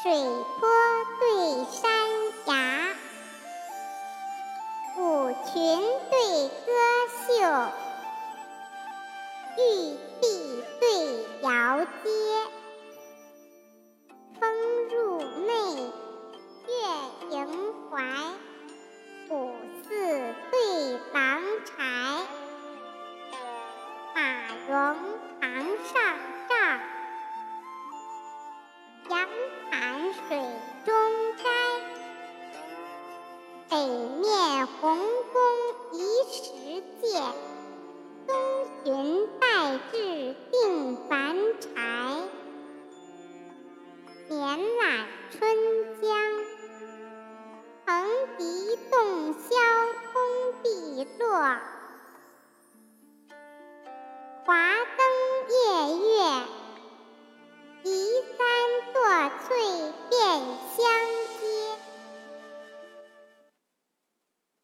水波对山崖，舞裙对歌袖，玉璧对瑶阶，杨盘水中斋，北面洪公移石界，东巡待至定凡柴。年览春江，横笛洞箫通碧落。华